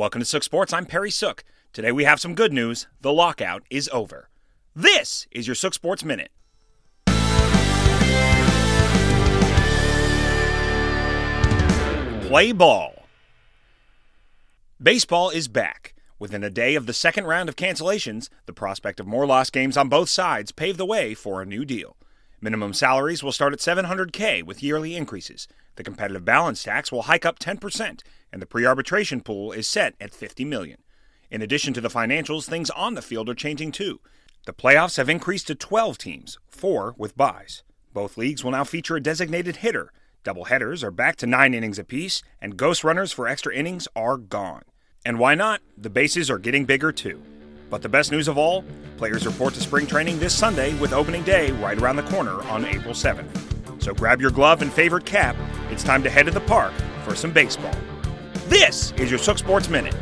Welcome to Sook Sports. I'm Perry Sook. Today we have some good news. The lockout is over. This is your Sook Sports Minute. Play ball. Baseball is back. Within a day of the second round of cancellations, the prospect of more lost games on both sides paved the way for a new deal. Minimum salaries will start at 700k with yearly increases. The competitive balance tax will hike up 10%, and the pre-arbitration pool is set at 50 million. In addition to the financials, things on the field are changing too. The playoffs have increased to 12 teams, 4 with byes. Both leagues will now feature a designated hitter. Double headers are back to 9 innings apiece, and ghost runners for extra innings are gone. And why not? The bases are getting bigger too. But the best news of all players report to spring training this Sunday with opening day right around the corner on April 7th. So grab your glove and favorite cap. It's time to head to the park for some baseball. This is your Sook Sports Minute.